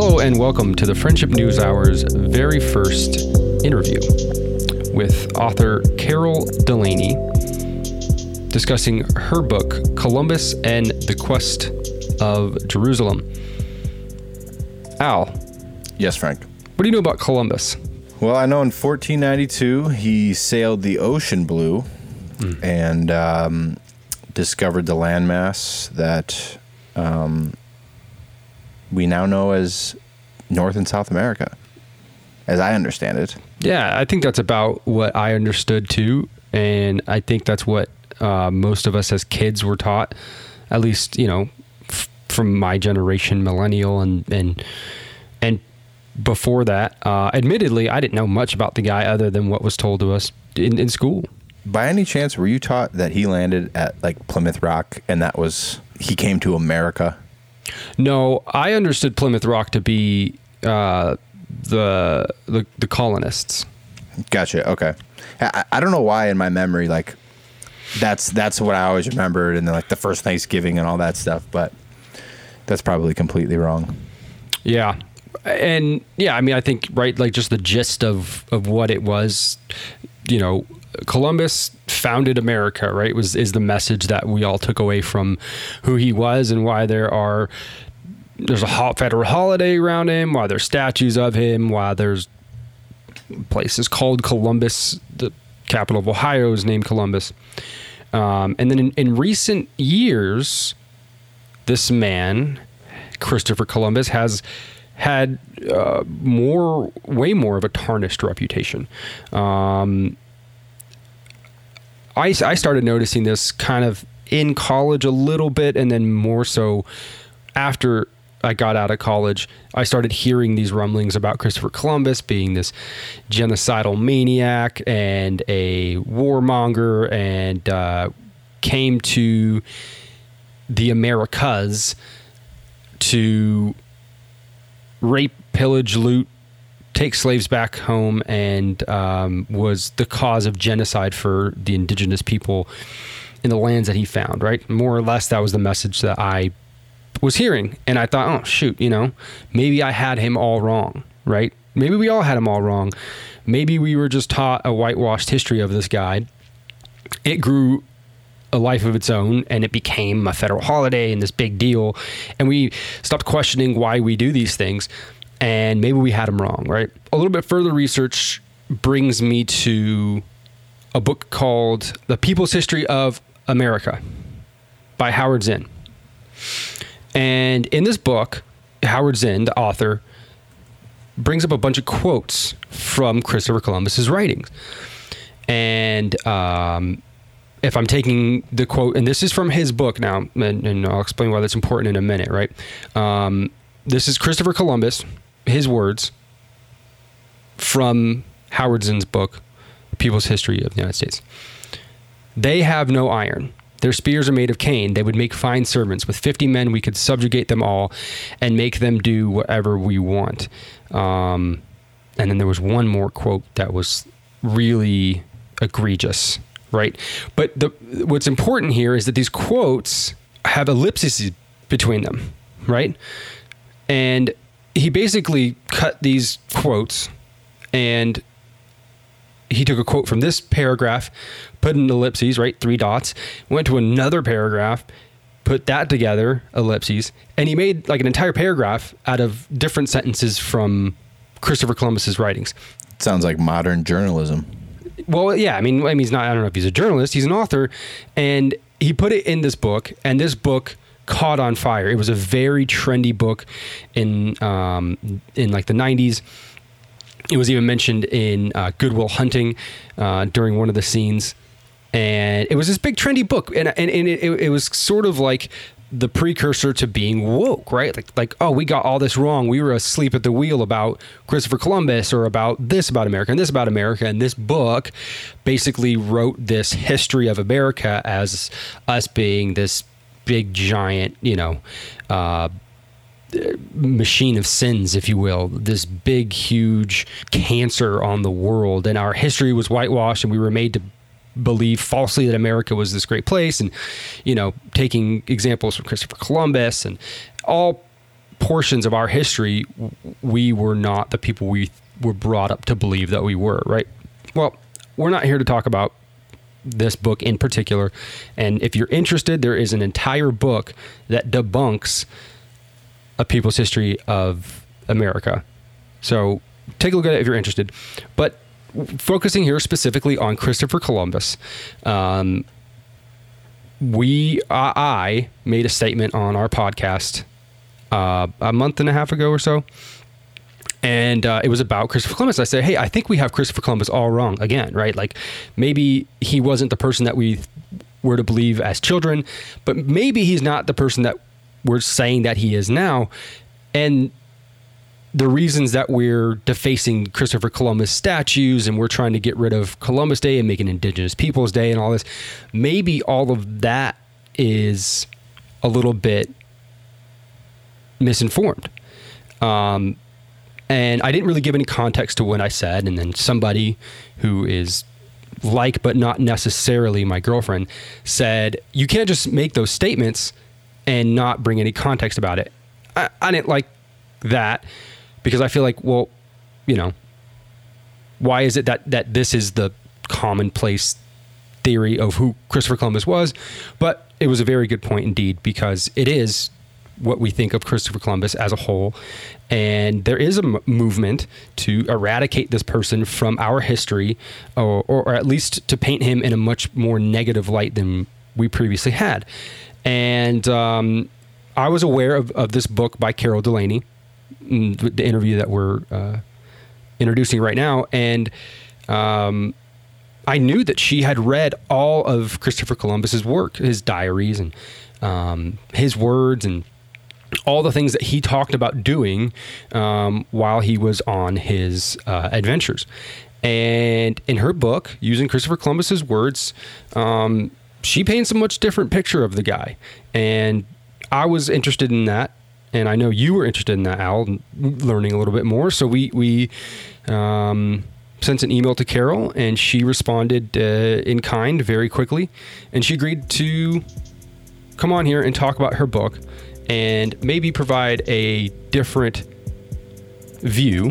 Hello, and welcome to the Friendship News Hour's very first interview with author Carol Delaney discussing her book, Columbus and the Quest of Jerusalem. Al, Yes, Frank. what do you know about Columbus? Well, I know in 1492 he sailed the ocean blue and um, discovered the landmass that um, we now know as North and South America, as I understand it. Yeah, I think that's about what I understood too. And I think that's what uh, most of us as kids were taught, at least, you know, f- from my generation, millennial and, and, and before that. Uh, admittedly, I didn't know much about the guy other than what was told to us in, in school. By any chance, were you taught that he landed at like Plymouth Rock and that was he came to America? No, I understood Plymouth Rock to be uh, the, the the colonists. Gotcha. Okay. I, I don't know why in my memory like that's that's what I always remembered and then like the first Thanksgiving and all that stuff, but that's probably completely wrong. Yeah. And yeah, I mean, I think, right, like just the gist of, of what it was, you know, Columbus founded America, right? Was is the message that we all took away from who he was and why there are there's a ho- federal holiday around him, why there's statues of him, why there's places called Columbus, the capital of Ohio is named Columbus. Um, and then in, in recent years, this man, Christopher Columbus, has had uh, more, way more of a tarnished reputation. Um, I, I started noticing this kind of in college a little bit, and then more so after I got out of college. I started hearing these rumblings about Christopher Columbus being this genocidal maniac and a warmonger, and uh, came to the Americas to rape, pillage, loot, take slaves back home, and um, was the cause of genocide for the indigenous people in the lands that he found. Right, more or less, that was the message that I was hearing, and I thought, oh shoot, you know, maybe I had him all wrong. Right, maybe we all had him all wrong. Maybe we were just taught a whitewashed history of this guy. It grew a life of its own and it became a federal holiday and this big deal and we stopped questioning why we do these things and maybe we had them wrong right? A little bit further research brings me to a book called the people's history of america by howard zinn. And in this book howard zinn the author brings up a bunch of quotes from christopher columbus's writings. And um, if I'm taking the quote, and this is from his book now, and, and I'll explain why that's important in a minute, right? Um, this is Christopher Columbus, his words from Howard Zinn's book, People's History of the United States. They have no iron. Their spears are made of cane. They would make fine servants. With 50 men, we could subjugate them all and make them do whatever we want. Um, and then there was one more quote that was really egregious, right? But the what's important here is that these quotes have ellipses between them, right? And he basically cut these quotes and he took a quote from this paragraph, put in ellipses, right? Three dots, went to another paragraph, put that together, ellipses, and he made like an entire paragraph out of different sentences from Christopher Columbus's writings. Sounds like modern journalism. Well, yeah, I mean, I mean, he's not. I don't know if he's a journalist. He's an author, and he put it in this book, and this book caught on fire. It was a very trendy book in um, in like the '90s. It was even mentioned in uh, Good Will Hunting uh, during one of the scenes, and it was this big trendy book, and and, and it, it was sort of like the precursor to being woke, right? Like, like, oh, we got all this wrong. We were asleep at the wheel about Christopher Columbus or about this about America and this about America. And this book basically wrote this history of America as us being this big, giant, you know, uh, machine of sins, if you will, this big, huge cancer on the world. And our history was whitewashed, and we were made to believe falsely that America was this great place. And, you know, taking examples from Christopher Columbus and all portions of our history, we were not the people we were brought up to believe that we were, right? Well, we're not here to talk about this book in particular. And if you're interested, there is an entire book that debunks a people's history of America. So take a look at it if you're interested. But focusing here specifically on Christopher Columbus, um, we I made a statement on our podcast uh, a month and a half ago or so. And uh, it was about Christopher Columbus. I said, "Hey, I think we have Christopher Columbus all wrong again, right? Like maybe he wasn't the person that we were to believe as children, but maybe he's not the person that we're saying that he is now." And the reasons that we're defacing Christopher Columbus statues and we're trying to get rid of Columbus Day and make an Indigenous Peoples Day and all this, maybe all of that is a little bit misinformed. Um, and I didn't really give any context to what I said. And then somebody who is like, but not necessarily my girlfriend, said, You can't just make those statements and not bring any context about it. I, I didn't like that because I feel like, well, you know, why is it that, that this is the commonplace theory of who Christopher Columbus was? But it was a very good point indeed because it is what we think of Christopher Columbus as a whole. And there is a m- movement to eradicate this person from our history, or, or, or, at least to paint him in a much more negative light than we previously had. And um, I was aware of, of this book by Carol Delaney, mm, the interview that we're uh, introducing right now. And um, I knew that she had read all of Christopher Columbus's work, his diaries and um, his words and all the things that he talked about doing um, while he was on his uh, adventures. And in her book, using Christopher Columbus's words, um, she paints a much different picture of the guy. And I was interested in that. And I know you were interested in that, Al, learning a little bit more. So we, we um, sent an email to Carol, and she responded uh, in kind very quickly. And she agreed to come on here and talk about her book and maybe provide a different view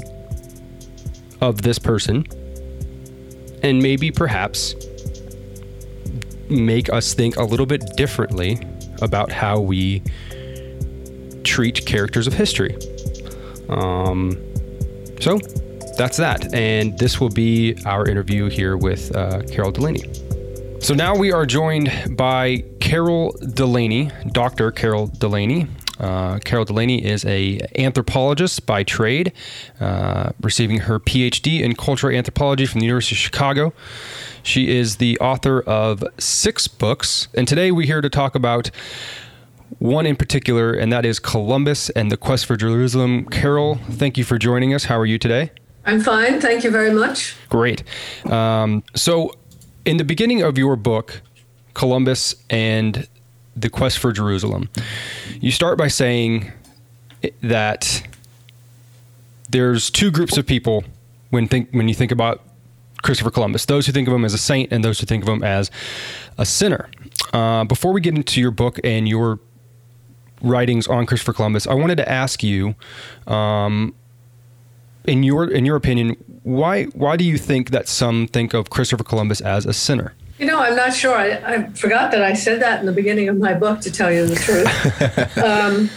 of this person and maybe perhaps make us think a little bit differently about how we treat characters of history. Um, so that's that. And this will be our interview here with uh, Carol Delaney. So now we are joined by Carol Delaney, Dr. Carol Delaney. Uh, Carol Delaney is a anthropologist by trade, uh, receiving her PhD in cultural anthropology from the University of Chicago. She is the author of six books, and today we're here to talk about one in particular, and that is Columbus and the Quest for Jerusalem. Carol, thank you for joining us. How are you today? I'm fine. Thank you very much. Great. Um, so, in the beginning of your book, Columbus and the quest for Jerusalem. You start by saying that there's two groups of people when think when you think about Christopher Columbus: those who think of him as a saint and those who think of him as a sinner. Uh, before we get into your book and your writings on Christopher Columbus, I wanted to ask you, um, in your in your opinion, why why do you think that some think of Christopher Columbus as a sinner? You know, I'm not sure. I, I, forgot that I said that in the beginning of my book, to tell you the truth. um,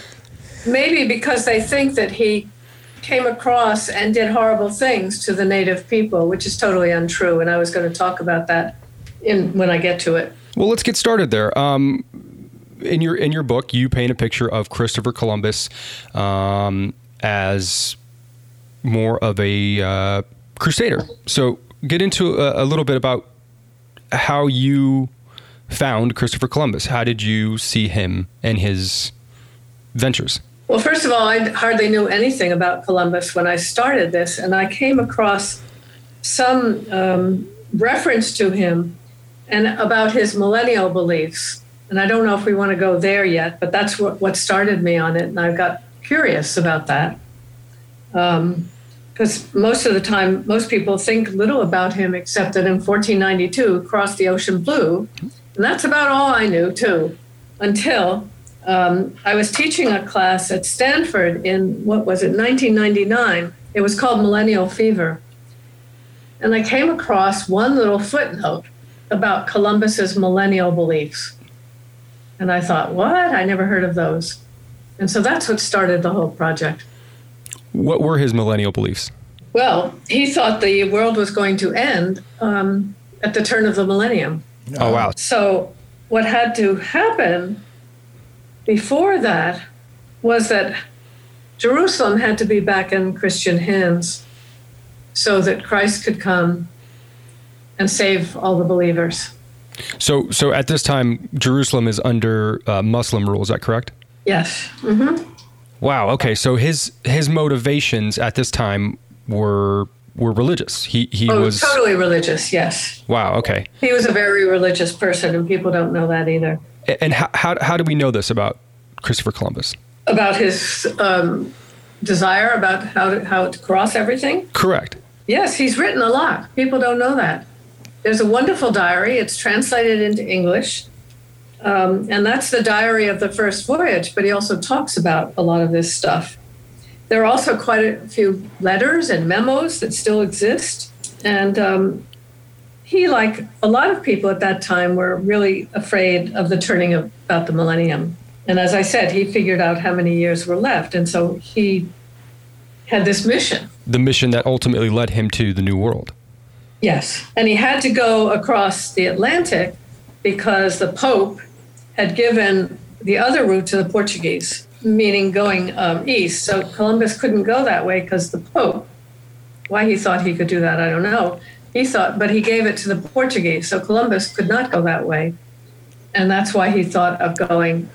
maybe because they think that he came across and did horrible things to the native people, which is totally untrue. And I was going to talk about that in when I get to it. Well, let's get started there. Um, in your in your book, you paint a picture of Christopher Columbus um, as more of a uh, crusader. So, get into a, a little bit about how you found Christopher Columbus. How did you see him and his ventures? Well, first of all, I hardly knew anything about Columbus when I started this, and I came across some um, reference to him and about his millennial beliefs. And I don't know if we want to go there yet, but that's what, what started me on it, and I got curious about that. Um, because most of the time, most people think little about him except that in 1492 crossed the ocean blue. And that's about all I knew, too, until um, I was teaching a class at Stanford in what was it, 1999. It was called Millennial Fever. And I came across one little footnote about Columbus's millennial beliefs. And I thought, what? I never heard of those. And so that's what started the whole project. What were his millennial beliefs? Well, he thought the world was going to end um, at the turn of the millennium. Oh, wow. So, what had to happen before that was that Jerusalem had to be back in Christian hands so that Christ could come and save all the believers. So, so at this time, Jerusalem is under uh, Muslim rule. Is that correct? Yes. Mm-hmm. Wow. Okay. So his his motivations at this time were were religious. He he oh, was totally religious. Yes. Wow. Okay. He was a very religious person, and people don't know that either. And how how, how do we know this about Christopher Columbus? About his um, desire about how to, how to cross everything. Correct. Yes, he's written a lot. People don't know that. There's a wonderful diary. It's translated into English. Um, and that's the diary of the first voyage, but he also talks about a lot of this stuff. There are also quite a few letters and memos that still exist. And um, he, like a lot of people at that time, were really afraid of the turning of about the millennium. And as I said, he figured out how many years were left. And so he had this mission. The mission that ultimately led him to the New World. Yes. And he had to go across the Atlantic because the Pope had given the other route to the Portuguese, meaning going um, east. So Columbus couldn't go that way because the Pope, why he thought he could do that, I don't know. He thought, but he gave it to the Portuguese. So Columbus could not go that way. And that's why he thought of going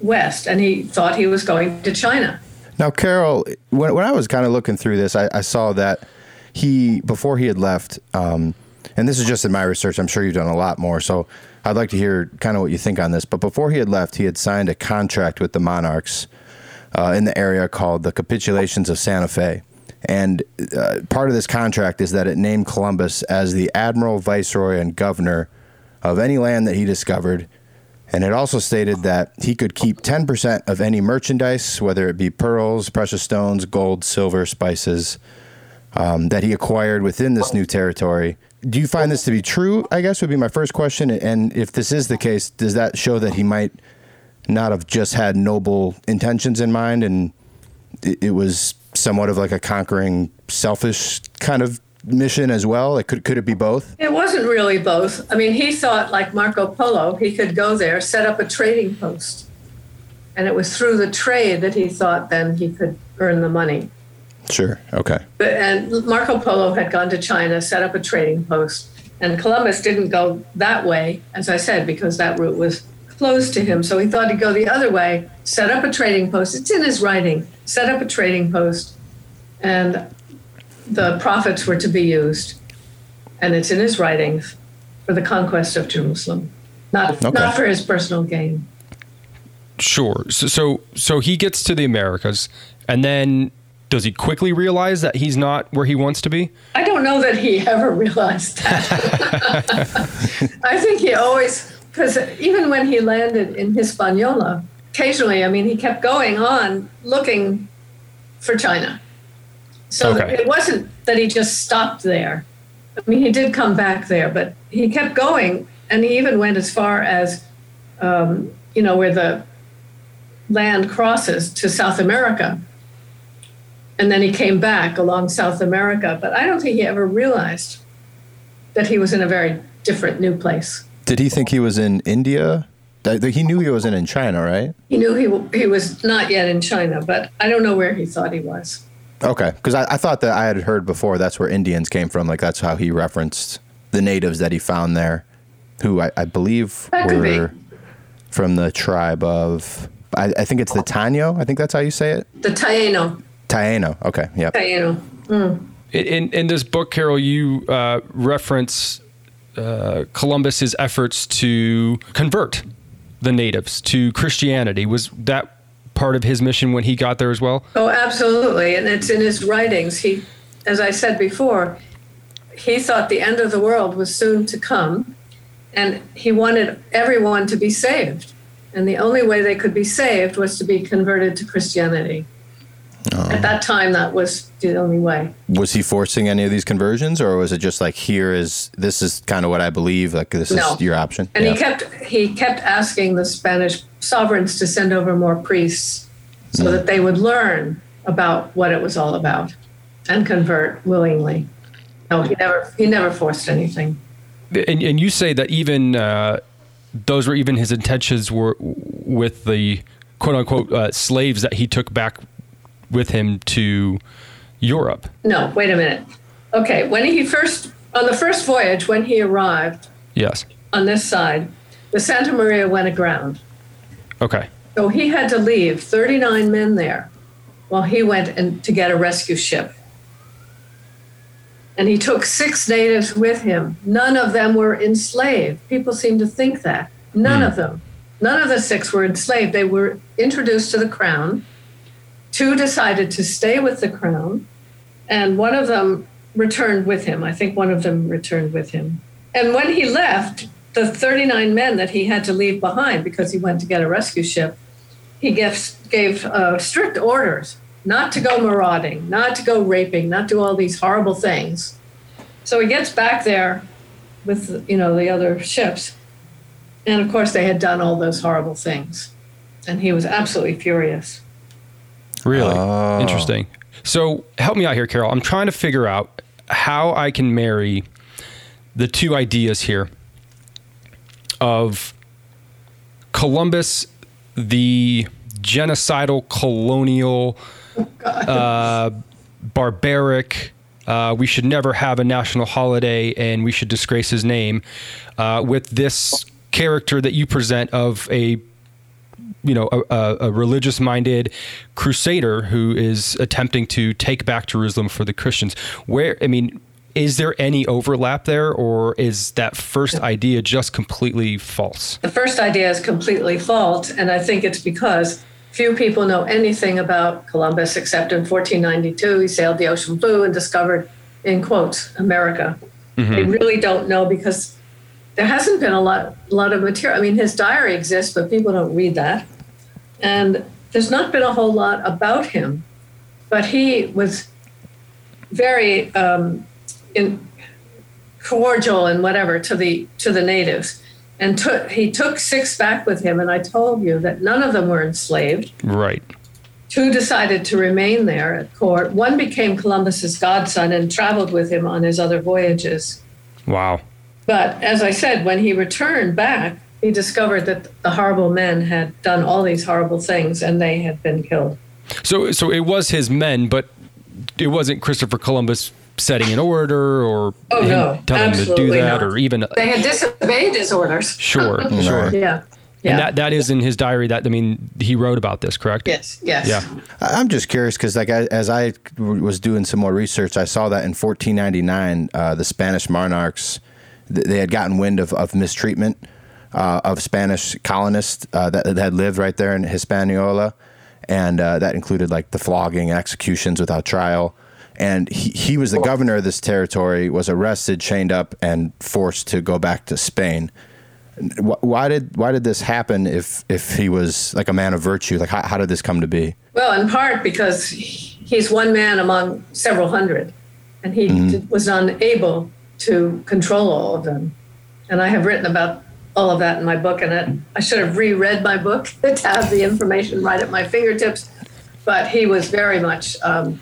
west. And he thought he was going to China. Now, Carol, when, when I was kind of looking through this, I, I saw that he, before he had left, um, and this is just in my research, I'm sure you've done a lot more. So I'd like to hear kind of what you think on this. But before he had left, he had signed a contract with the monarchs uh, in the area called the Capitulations of Santa Fe. And uh, part of this contract is that it named Columbus as the admiral, viceroy, and governor of any land that he discovered. And it also stated that he could keep 10% of any merchandise, whether it be pearls, precious stones, gold, silver, spices, um, that he acquired within this new territory do you find this to be true? I guess would be my first question. And if this is the case, does that show that he might not have just had noble intentions in mind and it, it was somewhat of like a conquering, selfish kind of mission as well? Like, could could it be both? It wasn't really both. I mean, he thought like Marco Polo, he could go there, set up a trading post, and it was through the trade that he thought then he could earn the money. Sure. Okay. But, and Marco Polo had gone to China, set up a trading post, and Columbus didn't go that way, as I said, because that route was closed to him. So he thought he'd go the other way, set up a trading post. It's in his writing. Set up a trading post, and the profits were to be used, and it's in his writings for the conquest of Jerusalem, not okay. not for his personal gain. Sure. So, so so he gets to the Americas, and then does he quickly realize that he's not where he wants to be? I don't know that he ever realized that. I think he always, because even when he landed in Hispaniola, occasionally, I mean, he kept going on looking for China. So okay. it wasn't that he just stopped there. I mean, he did come back there, but he kept going, and he even went as far as, um, you know, where the land crosses to South America and then he came back along South America. But I don't think he ever realized that he was in a very different new place. Did he think he was in India? He knew he wasn't in China, right? He knew he, he was not yet in China, but I don't know where he thought he was. Okay, because I, I thought that I had heard before that's where Indians came from. Like that's how he referenced the natives that he found there, who I, I believe that were from the tribe of I, I, think it's the Taino. I think that's how you say it. The Taino. Taino. Okay. Yeah. Taino. Mm. In in this book, Carol, you uh, reference uh, Columbus's efforts to convert the natives to Christianity. Was that part of his mission when he got there as well? Oh, absolutely, and it's in his writings. He, as I said before, he thought the end of the world was soon to come, and he wanted everyone to be saved. and the only way they could be saved was to be converted to Christianity. At that time, that was the only way. Was he forcing any of these conversions, or was it just like here is this is kind of what I believe, like this No. is your option? And Yeah. he kept he kept asking the Spanish sovereigns to send over more priests so that they would learn about what it was all about and convert willingly. No, he never he never forced anything. And, and you say that even uh, those were even his intentions were with the quote unquote uh, slaves that he took back with him to Europe. No, wait a minute. Okay, when he first on the first voyage when he arrived Yes. on this side, the Santa Maria went aground. Okay. So he had to leave 39 men there while he went and to get a rescue ship. And he took six natives with him. None of them were enslaved. People seem to think that. None hmm. of them. None of the six were enslaved. They were introduced to the crown. Two decided to stay with the crown, and one of them returned with him. I think one of them returned with him. And when he left, the 39 men that he had to leave behind because he went to get a rescue ship, he gave, gave uh, strict orders not to go marauding, not to go raping, not do all these horrible things. So he gets back there with you know the other ships, and of course they had done all those horrible things, and he was absolutely furious. Really Oh. interesting. So help me out here, Carol. I'm trying to figure out how I can marry the two ideas here of Columbus, the genocidal, colonial, uh, barbaric. Uh, we should never have a national holiday, and we should disgrace his name. Uh, with this character that you present of a you know, a, a, a religious minded crusader who is attempting to take back Jerusalem for the Christians. Where, I mean, is there any overlap there, or is that first idea just completely false? The first idea is completely false, and I think it's because few people know anything about Columbus except in 1492 he sailed the ocean blue and discovered, in quotes, America. Mm-hmm. They really don't know because there hasn't been a lot, lot of material. I mean, his diary exists, but people don't read that, and there's not been a whole lot about him. But he was very um, in, cordial and whatever to the to the natives and took he took six back with him and i told you that none of them were enslaved Right. two decided to remain there at court one became columbus's godson and traveled with him on his other voyages Wow. but as i said when he returned back he discovered that the horrible men had done all these horrible things and they had been killed So, so it was his men, but it wasn't Christopher Columbus setting an order or Oh, him no, telling him to do that, not. or even they had disobeyed his orders sure, sure. Yeah yeah And that that is in his diary. That I mean, he wrote about this, correct? yes yes Yeah. I- I'm just curious because, like, I, as I was doing some more research, I saw that in 1499, uh, the Spanish monarchs th- they had gotten wind of, of mistreatment uh, of Spanish colonists uh, that, that had lived right there in Hispaniola, and uh, that included like the flogging executions without trial. And he, he was the governor of this territory, was arrested, chained up, and forced to go back to Spain. Why did why did this happen? If if he was like a man of virtue, like how, how did this come to be? Well, in part because he's one man among several hundred, and he d- was unable to control all of them. And I have written about all of that in my book, and it, I should have reread my book to have the information right at my fingertips. But he was very much, um,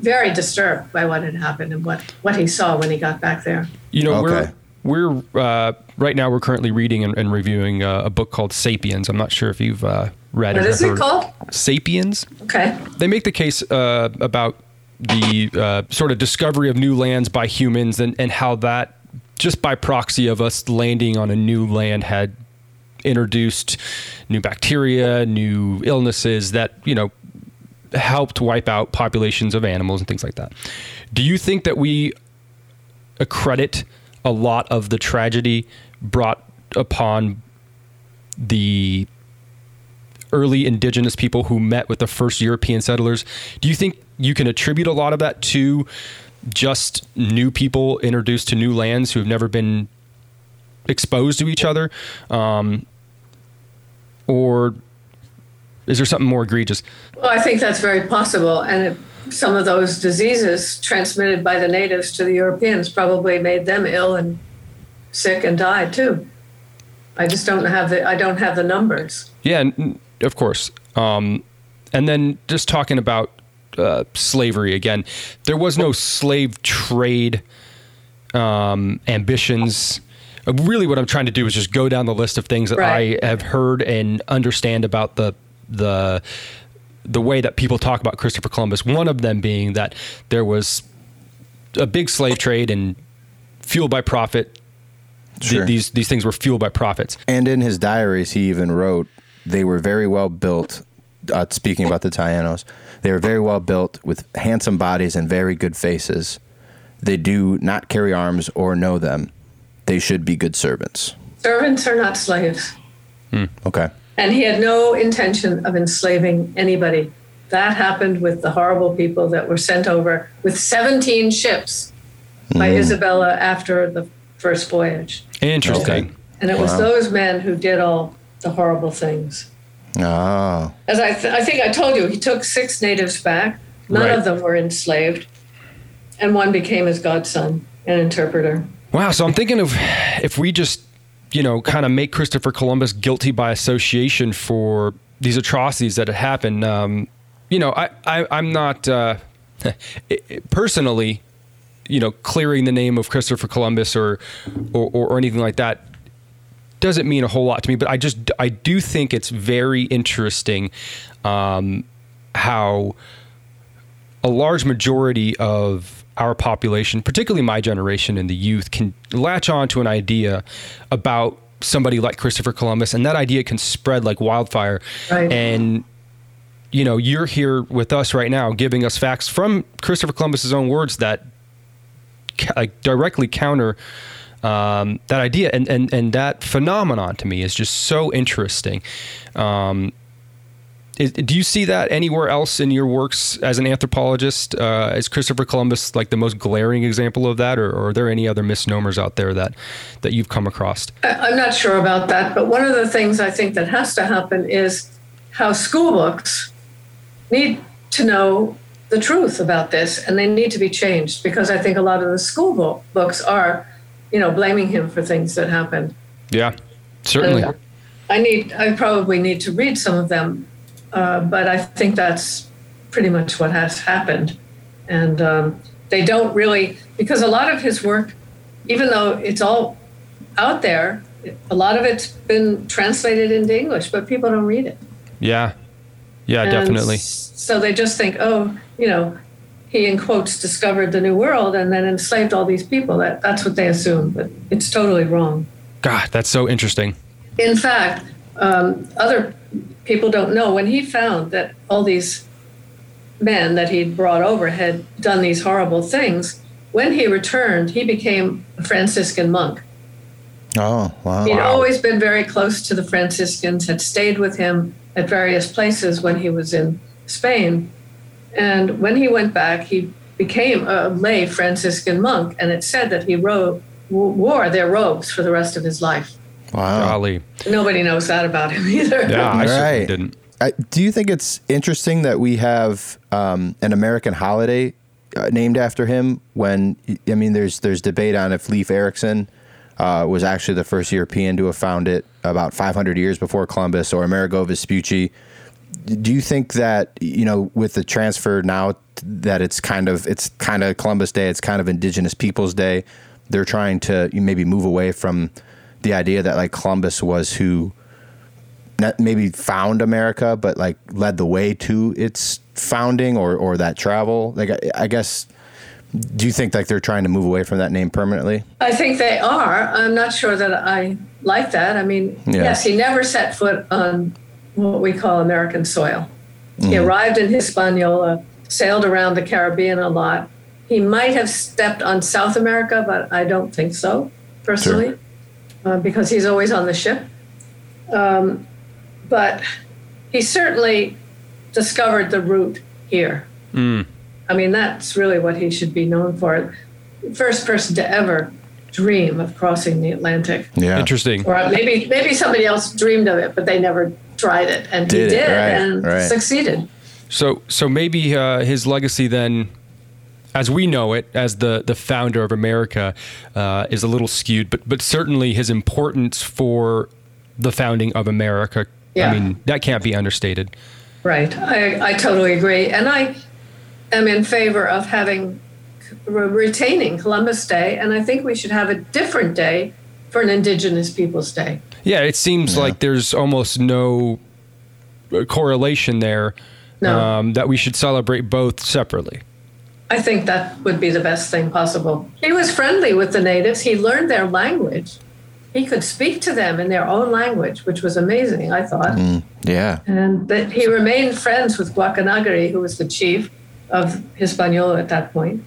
very disturbed by what had happened and what, what he saw when he got back there. You know, Okay. we're we're uh, right now we're currently reading and, and reviewing uh, a book called *Sapiens*. I'm not sure if you've uh, read What it. or is it called? *Sapiens*. Okay. They make the case uh, about the uh, sort of discovery of new lands by humans and, and how that, just by proxy of us landing on a new land, had introduced new bacteria, new illnesses that you know helped wipe out populations of animals and things like that. Do you think that we accredit a lot of the tragedy brought upon the early indigenous people who met with the first European settlers? Do you think you can attribute a lot of that to just new people introduced to new lands who have never been exposed to each other? Um, or is there something more egregious? Well, I think that's very possible. And it, some of those diseases transmitted by the natives to the Europeans probably made them ill and sick and died too. I just don't have the I don't have the numbers. Yeah, of course. Um, and then just talking about uh, slavery again, there was no slave trade um, ambitions. Uh, really, what I'm trying to do is just go down the list of things that right. I have heard and understand about the the the way that people talk about Christopher Columbus. One of them being that there was a big slave trade and fueled by profit. Sure. Th- these these things were fueled by profits. And in his diaries, he even wrote they were very well built. Uh, speaking about the Tainos, they are very well built with handsome bodies and very good faces. They do not carry arms or know them. They should be good servants. Servants are not slaves. Hmm. Okay. And he had no intention of enslaving anybody. That happened with the horrible people that were sent over with 17 ships by mm. Isabella after the first voyage. Interesting. Okay. And it wow. was those men who did all the horrible things. Oh. As I, th- I think I told you, he took six natives back. None right. of them were enslaved. And one became his godson, an interpreter. Wow. So I'm thinking of if we just you know, kind of make Christopher Columbus guilty by association for these atrocities that had happened. Um, you know, I, I am not uh, personally, you know, clearing the name of Christopher Columbus or, or or anything like that doesn't mean a whole lot to me. But I just I do think it's very interesting um, how a large majority of our population, particularly my generation and the youth, can latch on to an idea about somebody like Christopher Columbus, and that idea can spread like wildfire. Right. And you know, you're here with us right now, giving us facts from Christopher Columbus's own words that like directly counter um, that idea, and and and that phenomenon to me is just so interesting. Um, is, do you see that anywhere else in your works as an anthropologist? Uh, is Christopher Columbus like the most glaring example of that, or, or, are there any other misnomers out there that that you've come across? I'm not sure about that, but one of the things I think that has to happen is how school books need to know the truth about this, and they need to be changed because I think a lot of the school books are, you know, blaming him for things that happened. Yeah, certainly. I need. I probably need to read some of them uh, but I think that's pretty much what has happened. And um, they don't really, because a lot of his work, even though it's all out there, a lot of it's been translated into English, but people don't read it. Yeah. Yeah, and definitely. So they just think, oh, you know, he in quotes discovered the new world and then enslaved all these people. That that's what they assume, but it's totally wrong. God, that's so interesting. In fact, um, other people don't know when he found that all these men that he'd brought over had done these horrible things. When he returned, he became a Franciscan monk. Oh, wow. He'd always been very close to the Franciscans, had stayed with him at various places when he was in Spain. And when he went back, he became a lay Franciscan monk, and it said that he ro- wore their robes for the rest of his life. Wow. Golly. Nobody knows that about him either. Yeah, I right. didn't. I, do you think it's interesting that we have um, an American holiday uh, named after him? When I mean, there's there's debate on if Leif Erikson uh, was actually the first European to have found it about 500 years before Columbus, or Amerigo Vespucci. Do you think that you know with the transfer now that it's kind of it's kind of Columbus Day, it's kind of Indigenous Peoples Day, they're trying to maybe move away from the idea that like Columbus was who maybe found America, but like led the way to its founding or or that travel. Like I, I, guess, do you think like they're trying to move away from that name permanently? I think they are. I'm not sure that I like that. I mean, yeah. yes, he never set foot on what we call American soil. Mm. He arrived in Hispaniola, sailed around the Caribbean a lot. He might have stepped on South America, but I don't think so personally. Sure uh, because he's always on the ship. Um, but he certainly discovered the route here. Mm. I mean, that's really what he should be known for. First person to ever dream of crossing the Atlantic. Yeah, interesting. Or maybe maybe somebody else dreamed of it, but they never tried it, and Did he it, did, right, and right. succeeded. So so maybe uh, his legacy then, as we know it, as the the founder of America, uh, is a little skewed. But but certainly his importance for the founding of America. Yeah. I mean that can't be understated. Right. I, I totally agree. And I am in favor of having re- retaining Columbus Day. And I think we should have a different day for an Indigenous Peoples Day. Yeah, it seems like there's almost no uh, correlation there. No. Um, that we should celebrate both separately. I think that would be the best thing possible. He was friendly with the natives. He learned their language. He could speak to them in their own language, which was amazing, I thought. Yeah. And that he remained friends with Guacanagari, who was the chief of Hispaniola at that point.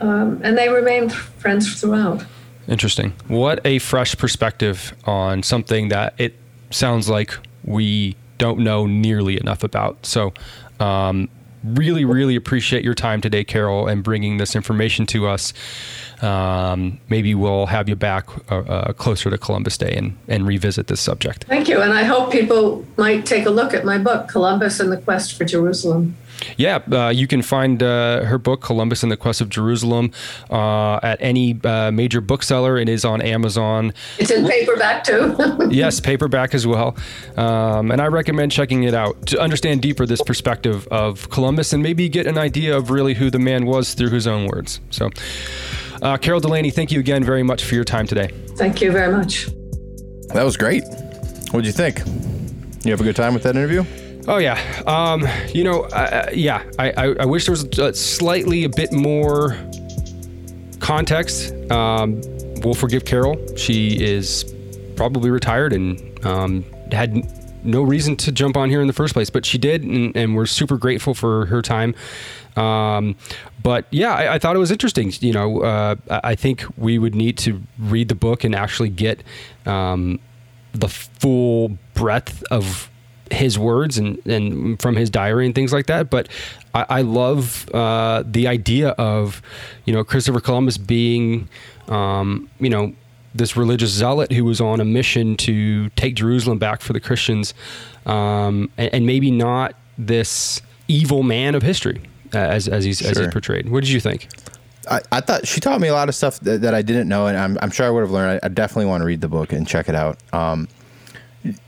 Um, and they remained friends throughout. Interesting. What a fresh perspective on something that it sounds like we don't know nearly enough about. So, um, really, really appreciate your time today, Carol, and bringing this information to us. Um, maybe we'll have you back uh, uh, closer to Columbus Day and, and revisit this subject. Thank you. And I hope people might take a look at my book, Columbus and the Quest for Jerusalem. Yeah, uh, you can find uh, her book, Columbus and the Quest of Jerusalem, uh, at any uh, major bookseller. It is on Amazon. It's in paperback too. yes, paperback as well. Um, and I recommend checking it out to understand deeper this perspective of Columbus and maybe get an idea of really who the man was through his own words. So, uh, Carol Delaney, thank you again very much for your time today. Thank you very much. That was great. What'd you think? You have a good time with that interview? Oh yeah, um, you know, uh, yeah. I, I, I wish there was uh, slightly a bit more context. Um, we'll forgive Carol. She is probably retired and um, had no reason to jump on here in the first place, but she did, and, and we're super grateful for her time. Um, but yeah, I, I thought it was interesting. You know, uh, I think we would need to read the book and actually get um, the full breadth of his words and, and from his diary and things like that. But I, I love uh, the idea of, you know, Christopher Columbus being, um, you know, this religious zealot who was on a mission to take Jerusalem back for the Christians, um, and, and maybe not this evil man of history uh, as, as he's as he's portrayed. What did you think? I, I thought she taught me a lot of stuff that, that I didn't know, and I'm, I'm sure I would have learned. I, I definitely want to read the book and check it out. Um,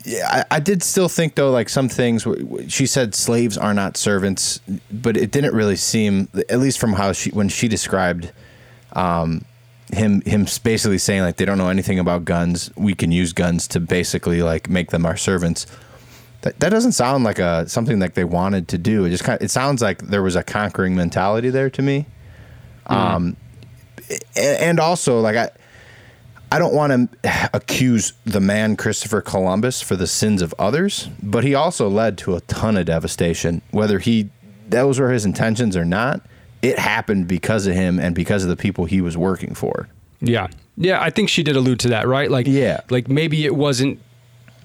yeah, I, I did still think though, like some things. She said slaves are not servants, but it didn't really seem, at least from how she when she described um, him, him basically saying like they don't know anything about guns. We can use guns to basically like make them our servants. That, that doesn't sound like a something like they wanted to do. It just kind of, it sounds like there was a conquering mentality there to me. Um, and also like I, I don't want to accuse the man Christopher Columbus for the sins of others, but he also led to a ton of devastation. Whether he those were his intentions or not, it happened because of him and because of the people he was working for. Yeah. Yeah, I think she did allude to that, right? Like Yeah. like maybe it wasn't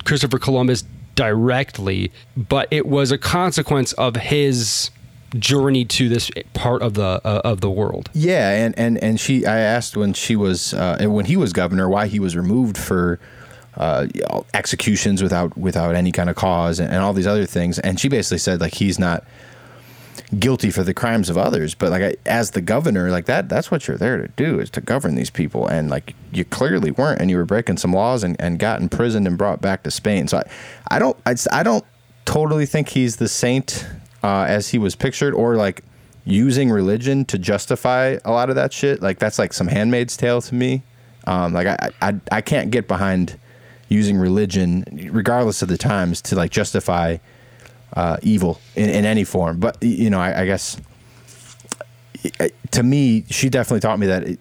Christopher Columbus directly, but it was a consequence of his journey to this part of the uh, of the world. Yeah, and and and she, I asked when she was uh, when he was governor why he was removed for uh, executions without without any kind of cause and, and all these other things, and she basically said like he's not guilty for the crimes of others, but like I, as the governor, like that that's what you're there to do is to govern these people, and like you clearly weren't, and you were breaking some laws and, and got imprisoned and brought back to Spain. So I, I don't I, I don't totally think he's the saint uh, as he was pictured, or like using religion to justify a lot of that shit. Like that's like some Handmaid's Tale to me. Um, like I, I I can't get behind using religion, regardless of the times, to like justify uh, evil in, in any form. But you know, I, I guess to me, she definitely taught me that. It,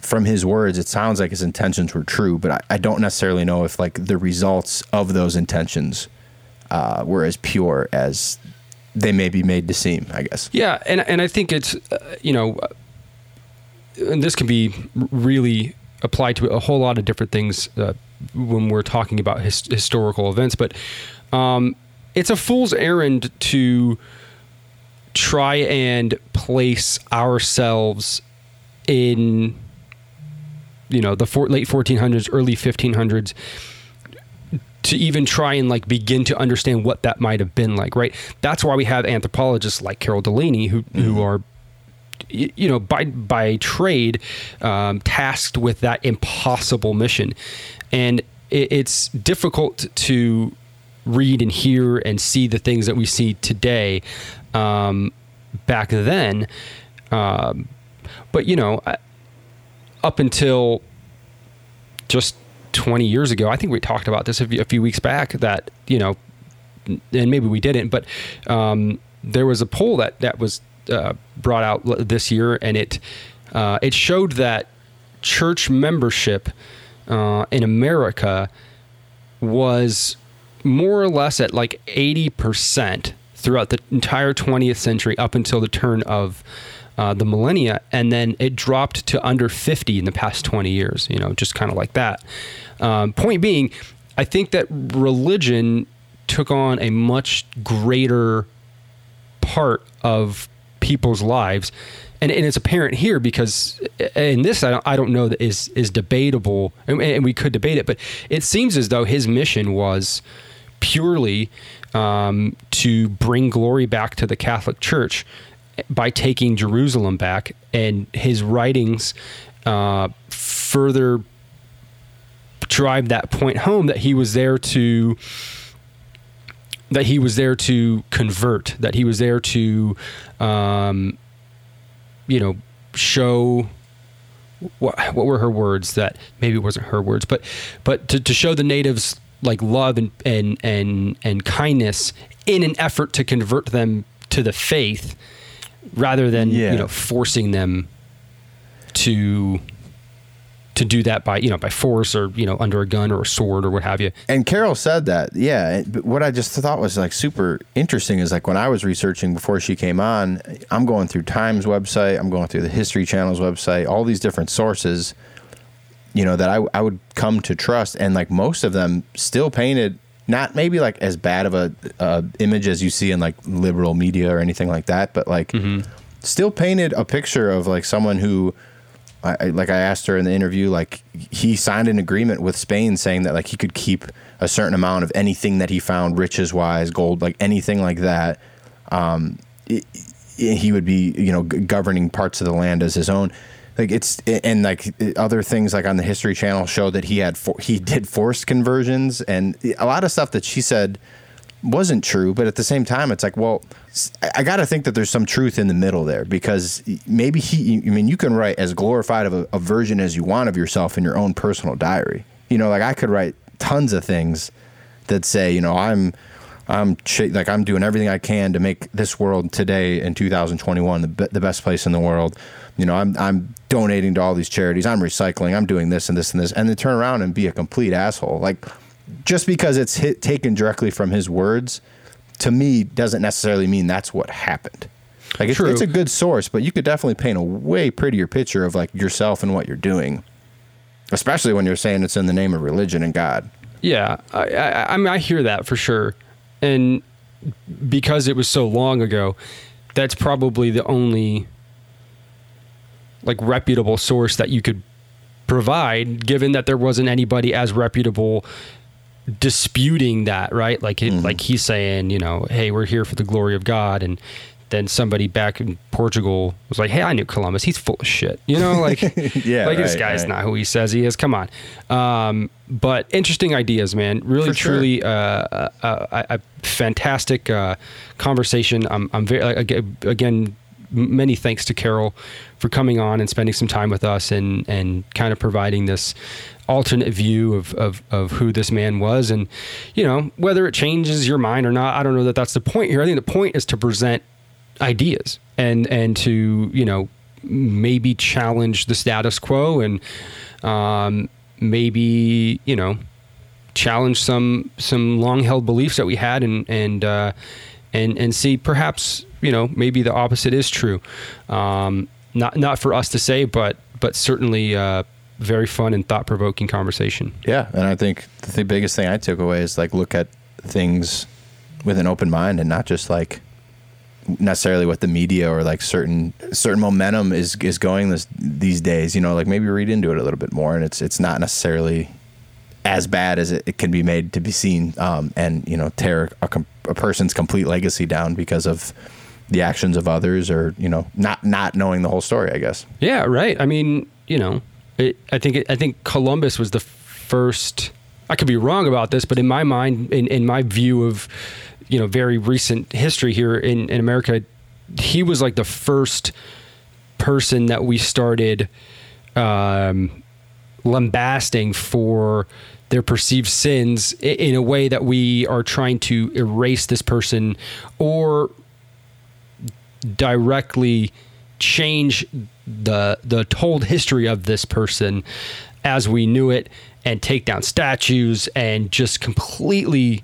from his words, it sounds like his intentions were true, but I, I don't necessarily know if like the results of those intentions uh, were as pure as they may be made to seem. I guess. Yeah, and and I think it's uh, you know, and this can be really applied to a whole lot of different things uh, when we're talking about his, historical events, but um, it's a fool's errand to try and place ourselves in you know the late 1400s early 1500s to even try and like begin to understand what that might have been like, right? That's why we have anthropologists like Carol Delaney who who are you know by by trade um, tasked with that impossible mission, and it, it's difficult to read and hear and see the things that we see today. Um, back then, um, but you know, up until just 20 years ago, I think we talked about this a few, a few weeks back that, you know, and maybe we didn't, but um, there was a poll that, that was uh, brought out this year and it, uh, it showed that church membership uh, in America was more or less at like 80% throughout the entire 20th century up until the turn of uh, the millennia. And then it dropped to under 50 in the past 20 years, you know, just kind of like that. Um, point being, I think that religion took on a much greater part of people's lives. And, and it's apparent here because in this I don't, I don't know that is is debatable and, and we could debate it but it seems as though his mission was purely um, to bring glory back to the Catholic Church by taking Jerusalem back and his writings uh, further drive that point home that he was there to that he was there to convert, that he was there to, um, you know, show what what were her words that maybe it wasn't her words, but but to, to show the natives like love and and and and kindness in an effort to convert them to the faith, rather than Yeah. you know forcing them to to do that by you know by force or you know under a gun or a sword or what have you. And Carol said that, yeah. But what I just thought was like super interesting is like when I was researching before she came on, I'm going through Times website, I'm going through the History Channel's website, all these different sources, you know, that I, I would come to trust, and like most of them still painted not maybe like as bad of a uh, image as you see in like liberal media or anything like that, but like still painted a picture of like someone who I, like I asked her in the interview, like he signed an agreement with Spain saying that like he could keep a certain amount of anything that he found, riches wise, gold, like anything like that. Um, i- i- he would be, you know, g- governing parts of the land as his own. Like it's and like other things like on the History Channel show that he had for, he did forced conversions and a lot of stuff that she said wasn't true, but at the same time, it's like, well, I got to think that there's some truth in the middle there because maybe he, I mean, you can write as glorified of a, a version as you want of yourself in your own personal diary. You know, like I could write tons of things that say, you know, I'm, I'm ch- like I'm doing everything I can to make this world today in 2021 the, be- the best place in the world. You know, I'm I'm donating to all these charities. I'm recycling. I'm doing this and this and this, and then turn around and be a complete asshole. Like just because it's hit, taken directly from his words, to me, doesn't necessarily mean that's what happened. Like it's, it's a good source, but you could definitely paint a way prettier picture of like yourself and what you're doing, especially when you're saying it's in the name of religion and God. Yeah, I, I, I mean, I hear that for sure, and because it was so long ago, that's probably the only like reputable source that you could provide, given that there wasn't anybody as reputable disputing that, right? Like, it, mm-hmm. like he's saying, you know, hey, we're here for the glory of God, and then somebody back in Portugal was like, hey, I knew Columbus. He's full of shit, you know, like, Yeah, like this guy's right. not who he says he is. Come on. Um, but interesting ideas, man. Really, For sure. truly, uh, a, a, a fantastic uh, conversation. I'm, I'm very again. Many thanks to Carol for coming on and spending some time with us and and kind of providing this alternate view of, of of who this man was and you know whether it changes your mind or not. I don't know that that's the point here. I think the point is to present ideas and and to you know maybe challenge the status quo and um, maybe you know challenge some some long held beliefs that we had and and uh, and and see perhaps you know maybe the opposite is true. Um, not not for us to say, but but certainly uh, very fun and thought provoking conversation. Yeah, and I think the biggest thing I took away is like look at things with an open mind and not just like necessarily what the media or like certain certain momentum is is going this these days. You know, like maybe read into it a little bit more, and it's it's not necessarily as bad as it, it can be made to be seen, um, and you know, tear a, a person's complete legacy down because of the actions of others, or you know, not not knowing the whole story. I guess. Yeah, right. I mean, you know, it, I think it, I think Columbus was the first. I could be wrong about this, but in my mind, in, in my view of, you know, very recent history here in, in America, he was like the first person that we started um, lambasting for their perceived sins in a way that we are trying to erase this person or directly change the the told history of this person as we knew it and take down statues and just completely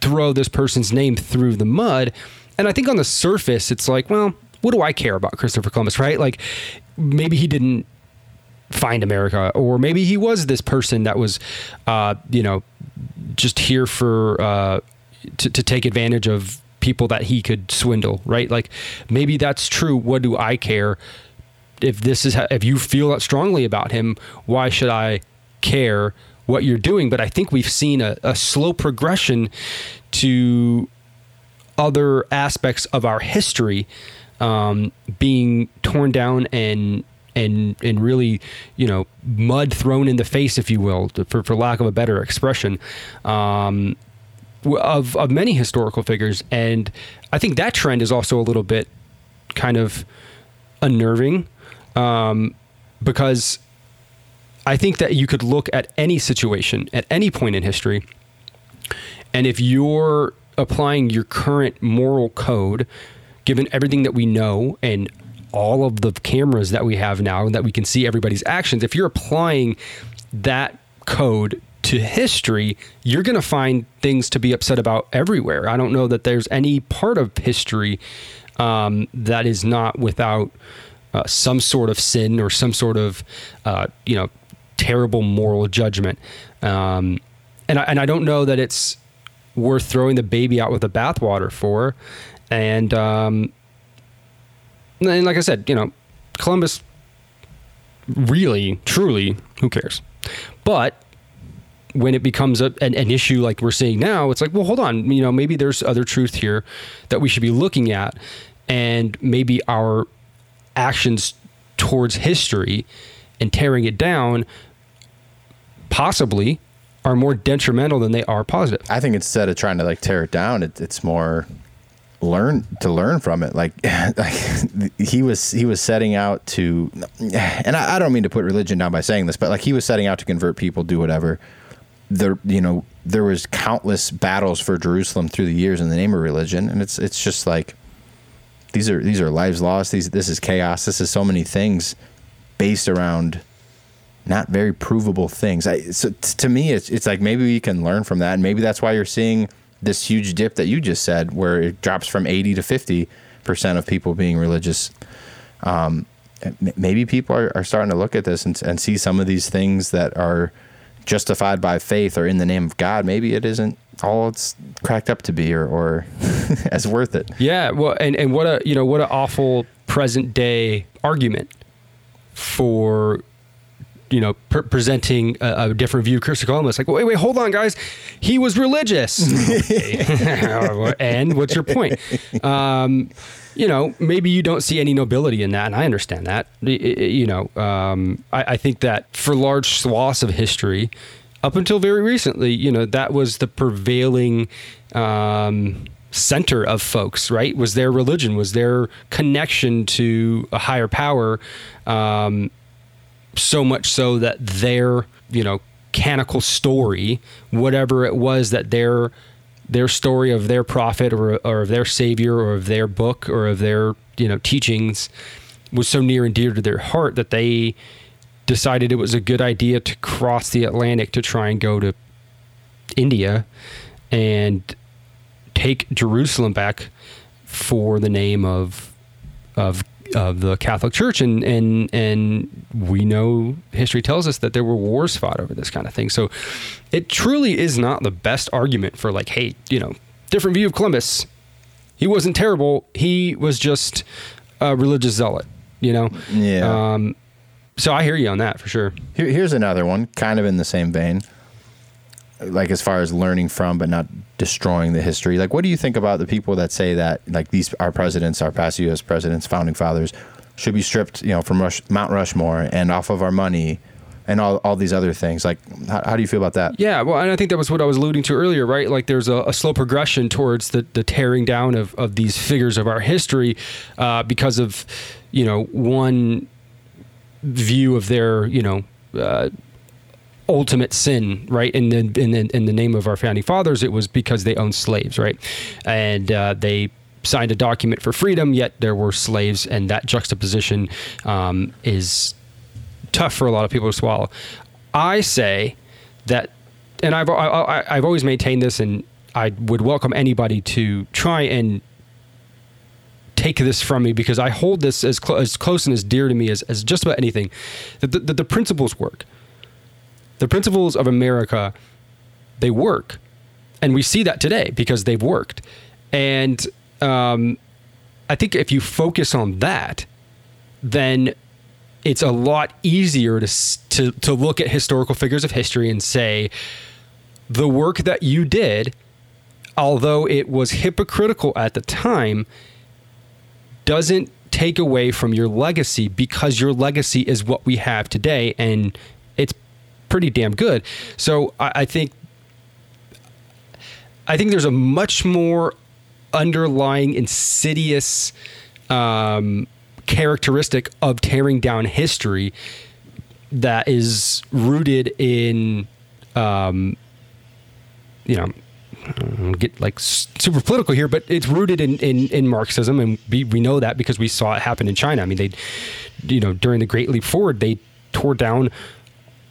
throw this person's name through the mud. And I think on the surface it's like, well, what do I care about Christopher Columbus, right? Like maybe he didn't find America, or maybe he was this person that was, uh, you know, just here for uh, to, to take advantage of people that he could swindle, right? Like maybe that's true. What do I care? If this is if you feel that strongly about him, why should I care what you're doing? But I think we've seen a, a slow progression to other aspects of our history um, being torn down and and and really you know mud thrown in the face, if you will, for for lack of a better expression. Um, of of many historical figures, and I think that trend is also a little bit kind of unnerving um, because I think that you could look at any situation at any point in history, and if you're applying your current moral code, given everything that we know and all of the cameras that we have now and that we can see everybody's actions, if you're applying that code to history, you're going to find things to be upset about everywhere. I don't know that there's any part of history um, that is not without uh, some sort of sin or some sort of, uh, you know, terrible moral judgment. Um, and I, and I don't know that it's worth throwing the baby out with the bathwater for. And um, and like I said, you know, Columbus really, truly, who cares? But when it becomes a, an, an issue like we're seeing now, it's like, well, hold on, you know, maybe there's other truth here that we should be looking at, and maybe our actions towards history and tearing it down possibly are more detrimental than they are positive. I think instead of trying to like tear it down, it, it's more learn to learn from it. Like, like he was he was setting out to, and I, I don't mean to put religion down by saying this, but like he was setting out to convert people, do whatever. There, you know, there was countless battles for Jerusalem through the years in the name of religion, and it's it's just like these are these are lives lost. These this is chaos. This is so many things based around not very provable things. I, so t- to me, it's it's like maybe we can learn from that, and maybe that's why you're seeing this huge dip that you just said, where it drops from 80 to 50 percent of people being religious. Um, maybe people are, are starting to look at this and, and see some of these things that are justified by faith or in the name of God. Maybe it isn't all it's cracked up to be, or, or as worth it. Yeah, well, and, and what a you know what an awful present day argument for you know pre- presenting a, a different view of Christopher Columbus. Like, wait, wait, hold on, guys, he was religious. And what's your point? Um, you know, maybe you don't see any nobility in that, and I understand that. You know, um, I, I think that for large swaths of history, up until very recently, you know, that was the prevailing um, center of folks, right? Was their religion, was their connection to a higher power, um, so much so that their, you know, canonical story, whatever it was that their their story of their prophet or, or of their savior or of their book or of their you know teachings was so near and dear to their heart that they decided it was a good idea to cross the Atlantic to try and go to India and take Jerusalem back for the name of of of the Catholic Church and and and we know history tells us that there were wars fought over this kind of thing. So it truly is not the best argument for like, hey, you know, different view of Columbus. He wasn't terrible. He was just a religious zealot, you know. Yeah. Um, so I hear you on that for sure. Here, here's another one, kind of in the same vein. Like as far as learning from but not destroying the history. Like, what do you think about the people that say that like these our presidents, our past U.S. presidents, founding fathers, should be stripped, you know, from Rush, Mount Rushmore and off of our money and all, all these other things. Like, how, how, do you feel about that? Yeah, well, and I think that was what I was alluding to earlier, right? Like, there's a, a slow progression towards the, the tearing down of, of these figures of our history uh, because of, you know, one view of their, you know, uh, ultimate sin, right? In the in the in the name of our founding fathers, it was because they owned slaves, right? And uh, they signed a document for freedom, yet there were slaves, and that juxtaposition um, is tough for a lot of people to swallow. I say that, and I've I, I've always maintained this, and I would welcome anybody to try and take this from me because I hold this as, cl- as close and as dear to me as, as just about anything. That the, the principles work the principles of America, they work. And we see that today because they've worked. And um, I think if you focus on that, then it's a lot easier to, to, to look at historical figures of history and say, the work that you did, although it was hypocritical at the time, doesn't take away from your legacy because your legacy is what we have today. And pretty damn good. So I, I think I think there's a much more underlying insidious um, characteristic of tearing down history that is rooted in um, you know get like super political here, but it's rooted in, in, in Marxism, and we, we know that because we saw it happen in China. I mean, they, you know, during the Great Leap Forward, they tore down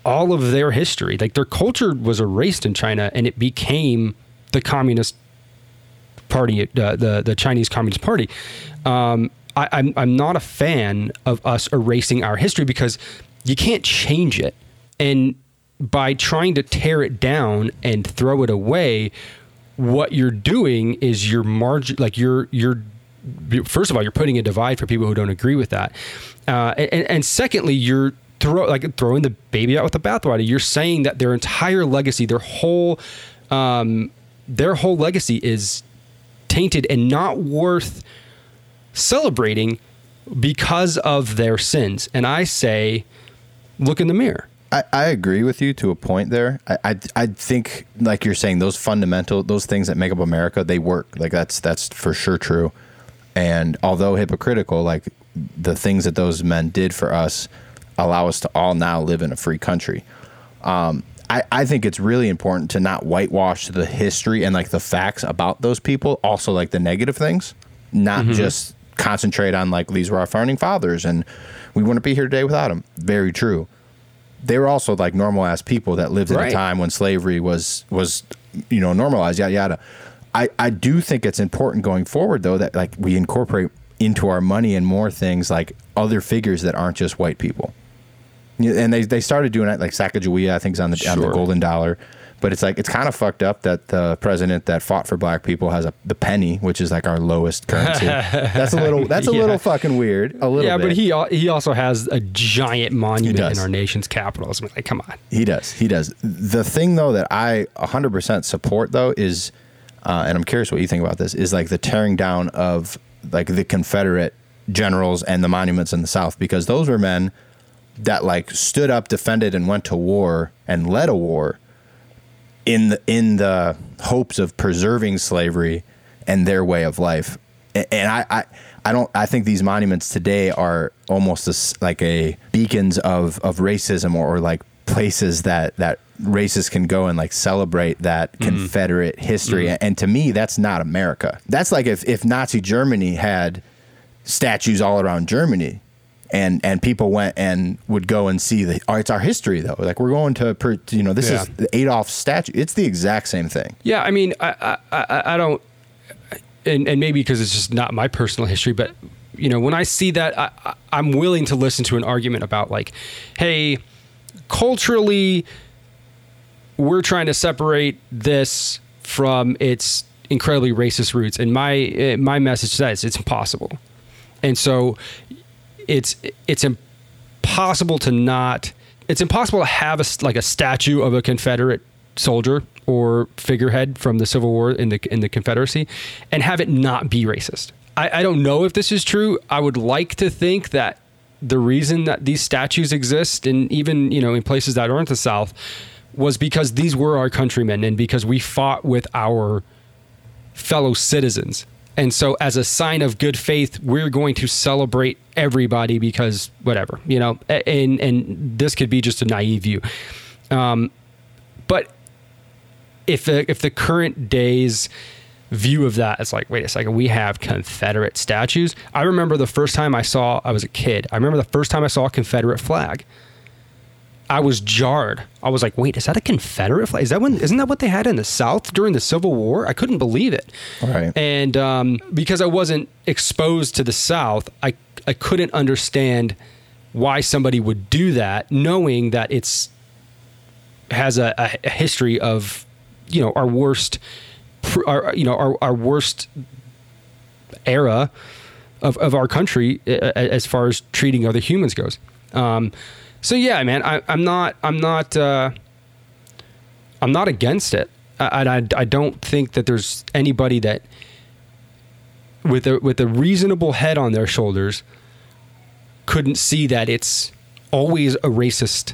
all of their history. Like their culture was erased in China, and it became the Communist Party, uh, the the Chinese Communist Party. Um, I, I'm I'm not a fan of us erasing our history because you can't change it, and by trying to tear it down and throw it away, what you're doing is you're margin like you're you're first of all you're putting a divide for people who don't agree with that, uh, and, and secondly you're throw like throwing the baby out with the bathwater. You're saying that their entire legacy, their whole, um, their whole legacy is tainted and not worth celebrating because of their sins. And I say, look in the mirror. I, I agree with you to a point there. I, I, I think like you're saying those fundamental those things that make up America they work like that's that's for sure true. And although hypocritical, like the things that those men did for us allow us to all now live in a free country. Um, I, I think it's really important to not whitewash the history and like the facts about those people, also like the negative things, not mm-hmm. just concentrate on like these were our founding fathers and we wouldn't be here today without them. Very true. They were also like normal ass people that lived right. at a time when slavery was was you know normalized yada yada. I, I do think it's important going forward though that like we incorporate into our money and more things like other figures that aren't just white people and they they started doing it like Sacagawea, I think, is on the sure. on the golden dollar. But it's like it's kind of fucked up that the president that fought for black people has a the penny, which is like our lowest currency. that's a little that's a yeah. little fucking weird. A little. Yeah, bit. but he he also has a giant monument in our nation's capital. So like, come on. He does. He does. The thing though that I 100% support though is, uh, and I'm curious what you think about this, is like the tearing down of like the Confederate generals and the monuments in the South because those were men that like stood up, defended, and went to war and led a war in the in the hopes of preserving slavery and their way of life. And I, I, I don't. I think these monuments today are almost a, like a beacons of of racism or, or like places that that racists can go and like celebrate that mm-hmm. Confederate history. Mm-hmm. And to me, that's not America. That's like if if Nazi Germany had statues all around Germany and and people went and would go and see the oh, it's our history though. Like we're going to you know this yeah. is the Adolf statue. It's the exact same thing. Yeah I mean I I, I don't and, and maybe because it's just not my personal history but you know when I see that I, I'm willing to listen to an argument about like hey culturally we're trying to separate this from its incredibly racist roots. And my eh, my message says it's impossible. And so it's it's impossible to not it's impossible to have a like a statue of a Confederate soldier or figurehead from the Civil War in the in the Confederacy, and have it not be racist. I, I don't know if this is true. I would like to think that the reason that these statues exist, and even you know in places that aren't the South, was because these were our countrymen and because we fought with our fellow citizens. And so, as a sign of good faith, we're going to celebrate everybody because whatever, you know. And and this could be just a naive view, um, but if the, if the current days view of that is like, wait a second, we have Confederate statues. I remember the first time I saw, I was a kid. I remember the first time I saw a Confederate flag. I was jarred. I was like, wait, is that a Confederate flag? Is that when? Isn't that what they had in the South during the Civil War? I couldn't believe it. Right. And um, because I wasn't exposed to the South, I I couldn't understand why somebody would do that, knowing that it's has a, a history of you know our worst, our you know our our worst era of, of our country as far as treating other humans goes. Um, so yeah, man, I, am not, I'm not, uh, I'm not against it. I, I, I don't think that there's anybody that with a with a reasonable head on their shoulders couldn't see that it's always a racist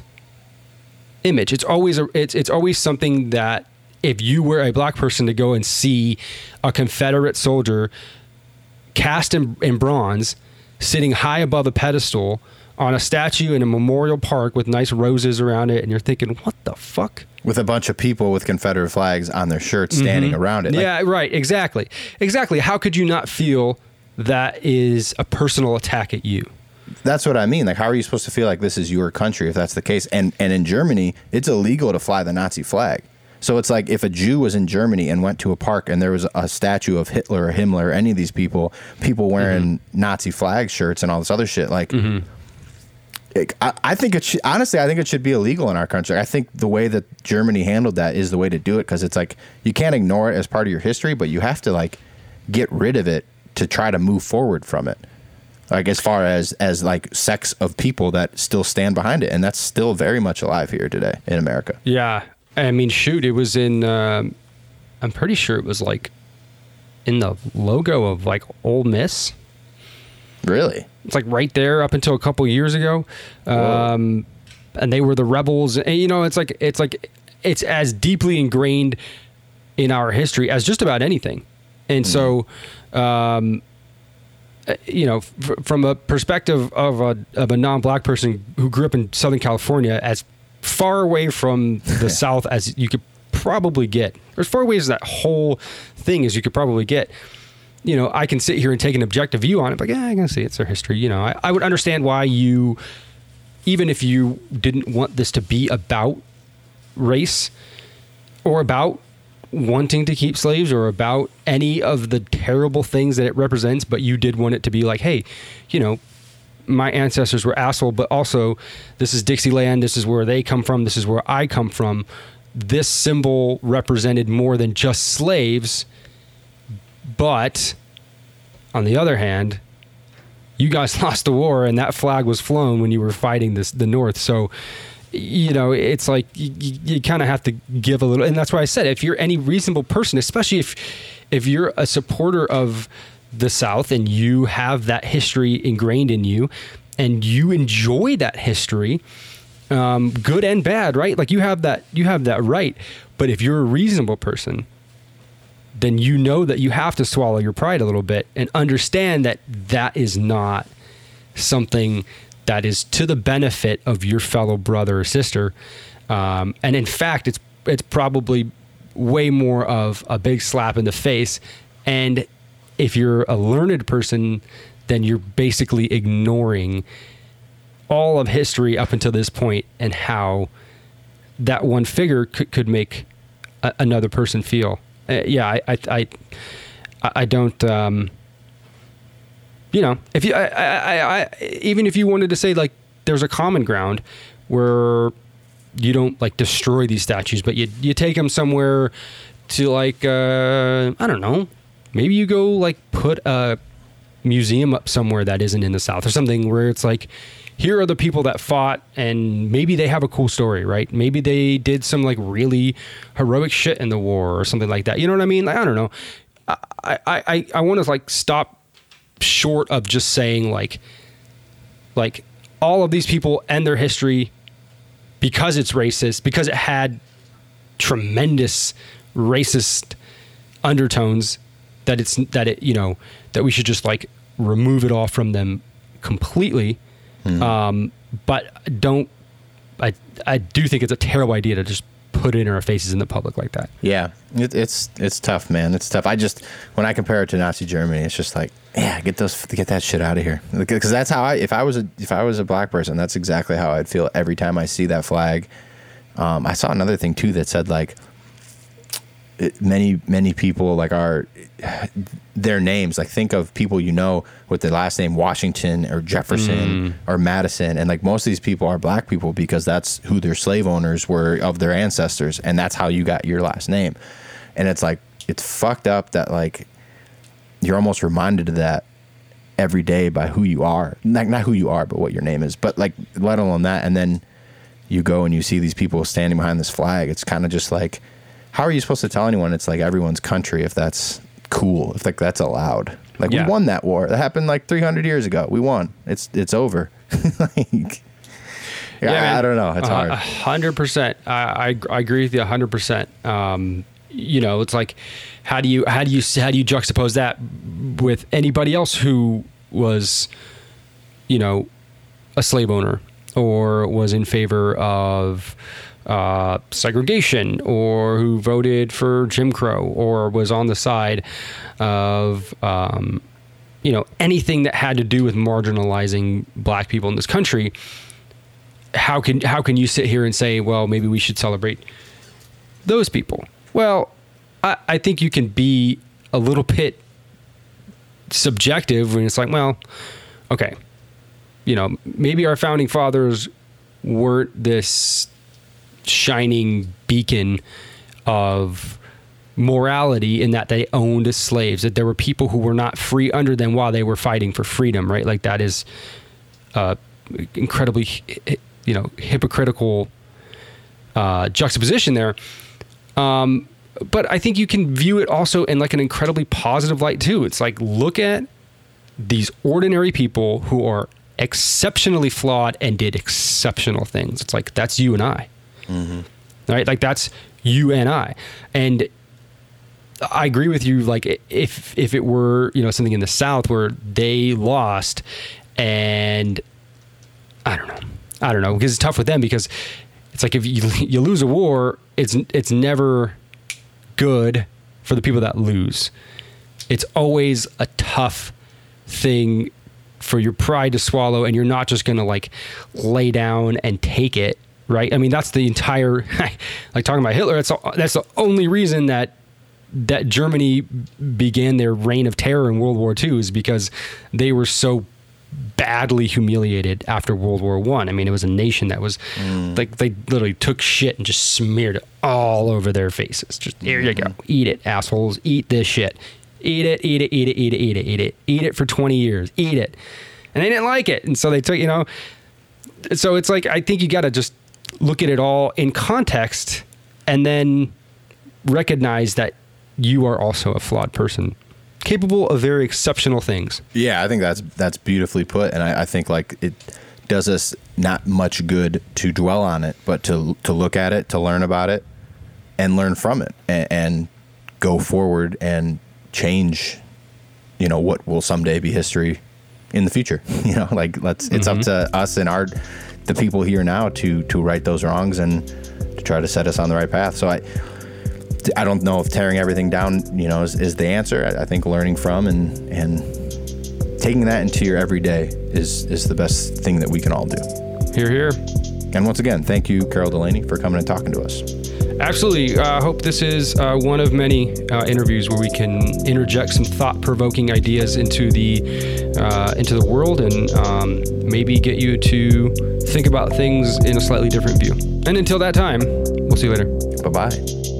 image. It's always a, it's it's always something that if you were a black person to go and see a Confederate soldier cast in, in bronze sitting high above a pedestal on a statue in a memorial park with nice roses around it, and you're thinking, what the fuck? With a bunch of people with Confederate flags on their shirts standing mm-hmm. around it. Like, yeah, right. Exactly. Exactly. How could you not feel that is a personal attack at you? That's what I mean. Like, how are you supposed to feel like this is your country if that's the case? And and in Germany, it's illegal to fly the Nazi flag. So it's like if a Jew was in Germany and went to a park and there was a statue of Hitler or Himmler or any of these people, people wearing mm-hmm. Nazi flag shirts and all this other shit, like. Mm-hmm I, I think it should, honestly, I think it should be illegal in our country. I think the way that Germany handled that is the way to do it because it's like you can't ignore it as part of your history, but you have to like get rid of it to try to move forward from it. Like as far as as like sects of people that still stand behind it, and that's still very much alive here today in America. Yeah, I mean, shoot, it was in. Um, I'm pretty sure it was like in the logo of like Ole Miss. Really? It's like right there up until a couple years ago. Um, and they were the rebels. And, you know, it's like it's like it's as deeply ingrained in our history as just about anything. And mm so, um, uh, you know, f- from a perspective of a of a non-black person who grew up in Southern California, as far away from the South as you could probably get, or as far away as that whole thing as you could probably get you know, I can sit here and take an objective view on it, but yeah, I can see it's their history. You know, I, I would understand why you, even if you didn't want this to be about race or about wanting to keep slaves or about any of the terrible things that it represents, but you did want it to be like, hey, you know, my ancestors were asshole, but also this is Dixieland. This is where they come from. This is where I come from. This symbol represented more than just slaves but on the other hand, you guys lost the war and that flag was flown when you were fighting this the North. So, you know, it's like you, you kind of have to give a little, and that's why I said if you're any reasonable person, especially if if you're a supporter of the South and you have that history ingrained in you, and you enjoy that history, um, good and bad, right? Like you have that you have that right. But if you're a reasonable person then you know that you have to swallow your pride a little bit and understand that that is not something that is to the benefit of your fellow brother or sister. Um, and in fact, it's it's probably way more of a big slap in the face. And if you're a learned person, then you're basically ignoring all of history up until this point and how that one figure could, could make a, another person feel uh, yeah, I, I, I, I don't. Um, you know, if you, I, I, I, even if you wanted to say like there's a common ground where you don't like destroy these statues, but you you take them somewhere to like uh, I don't know, maybe you go like put a museum up somewhere that isn't in the South or something where it's like, here are the people that fought and maybe they have a cool story, right? Maybe they did some like really heroic shit in the war or something like that. You know what I mean? Like, I don't know. I, I, I, I want to like stop short of just saying like, like all of these people and their history because it's racist, because it had tremendous racist undertones that it's that it you know that we should just like remove it all from them completely um, but don't I I do think it's a terrible idea to just put it in our faces in the public like that Yeah, it, it's it's tough, man. It's tough. I just when I compare it to Nazi Germany, it's just like, yeah, get those get that shit out of here. Because that's how I if I was a if I was a black person, that's exactly how I'd feel every time I see that flag. Um, I saw another thing too that said like many many people like are their names like think of people you know with the last name Washington or Jefferson mm. or Madison. And like most of these people are black people because that's who their slave owners were of their ancestors. And that's how you got your last name. And it's like it's fucked up that like you're almost reminded of that every day by who you are. Not, not who you are but what your name is. But like let alone that. And then you go and you see these people standing behind this flag. It's kind of just like how are you supposed to tell anyone it's like everyone's country if that's cool if like that's allowed like Yeah. we won that war that happened like 300 years ago we won it's it's over like yeah, I, man. I don't know it's Uh, hard hundred percent. I, I I agree with you a hundred percent. Um, you know, it's like, how do you how do you how do you juxtapose that with anybody else who was, you know, a slave owner or was in favor of uh, segregation or who voted for Jim Crow or was on the side of um, you know anything that had to do with marginalizing black people in this country how can how can you sit here and say, well, maybe we should celebrate those people? Well, I, I think you can be a little bit subjective when it's like, well, okay, you know, maybe our founding fathers weren't this shining beacon of morality in that they owned slaves that there were people who were not free under them while they were fighting for freedom right? Like that is uh, incredibly you know hypocritical uh, juxtaposition there. Um, but i think you can view it also in like an incredibly positive light too. It's like look at these ordinary people who are exceptionally flawed and did exceptional things. It's like that's you and i Mm-hmm. right like that's you and i and I agree with you. Like if if it were you know something in the South where they lost, and I don't know, I don't know because it's tough with them because it's like if you you lose a war, it's it's never good for the people that lose. It's always a tough thing for your pride to swallow, and you're not just gonna like lay down and take it. Right? I mean, that's the entire like talking about Hitler. That's the, that's the only reason that that Germany began their reign of terror in World War II is because they were so badly humiliated after World War One. I. I mean, it was a nation that was mm. like they literally took shit and just smeared it all over their faces. Just here you go, mm-hmm. eat it, assholes, eat this shit, eat it, eat it, eat it, eat it, eat it, eat it, eat it for twenty years, eat it, and they didn't like it, and so they took you know. So it's like I think you got to just look at it all in context, and then recognize that you are also a flawed person, capable of very exceptional things. Yeah, I think that's that's beautifully put, and I, I think like it does us not much good to dwell on it, but to to look at it, to learn about it, and learn from it, and, and go forward and change. You know what will someday be history in the future. You know, like let's. It's up mm-hmm. to us and our the people here now to to right those wrongs and to try to set us on the right path. So I. I don't know if tearing everything down, you know, is, is the answer. I, I think learning from and and taking that into your everyday is is the best thing that we can all do. Here, here. And once again, thank you, Carol Delaney, for coming and talking to us. Absolutely. I uh, hope this is uh, one of many uh, interviews where we can interject some thought-provoking ideas into the uh, into the world and um, maybe get you to think about things in a slightly different view. And until that time, we'll see you later. Bye bye.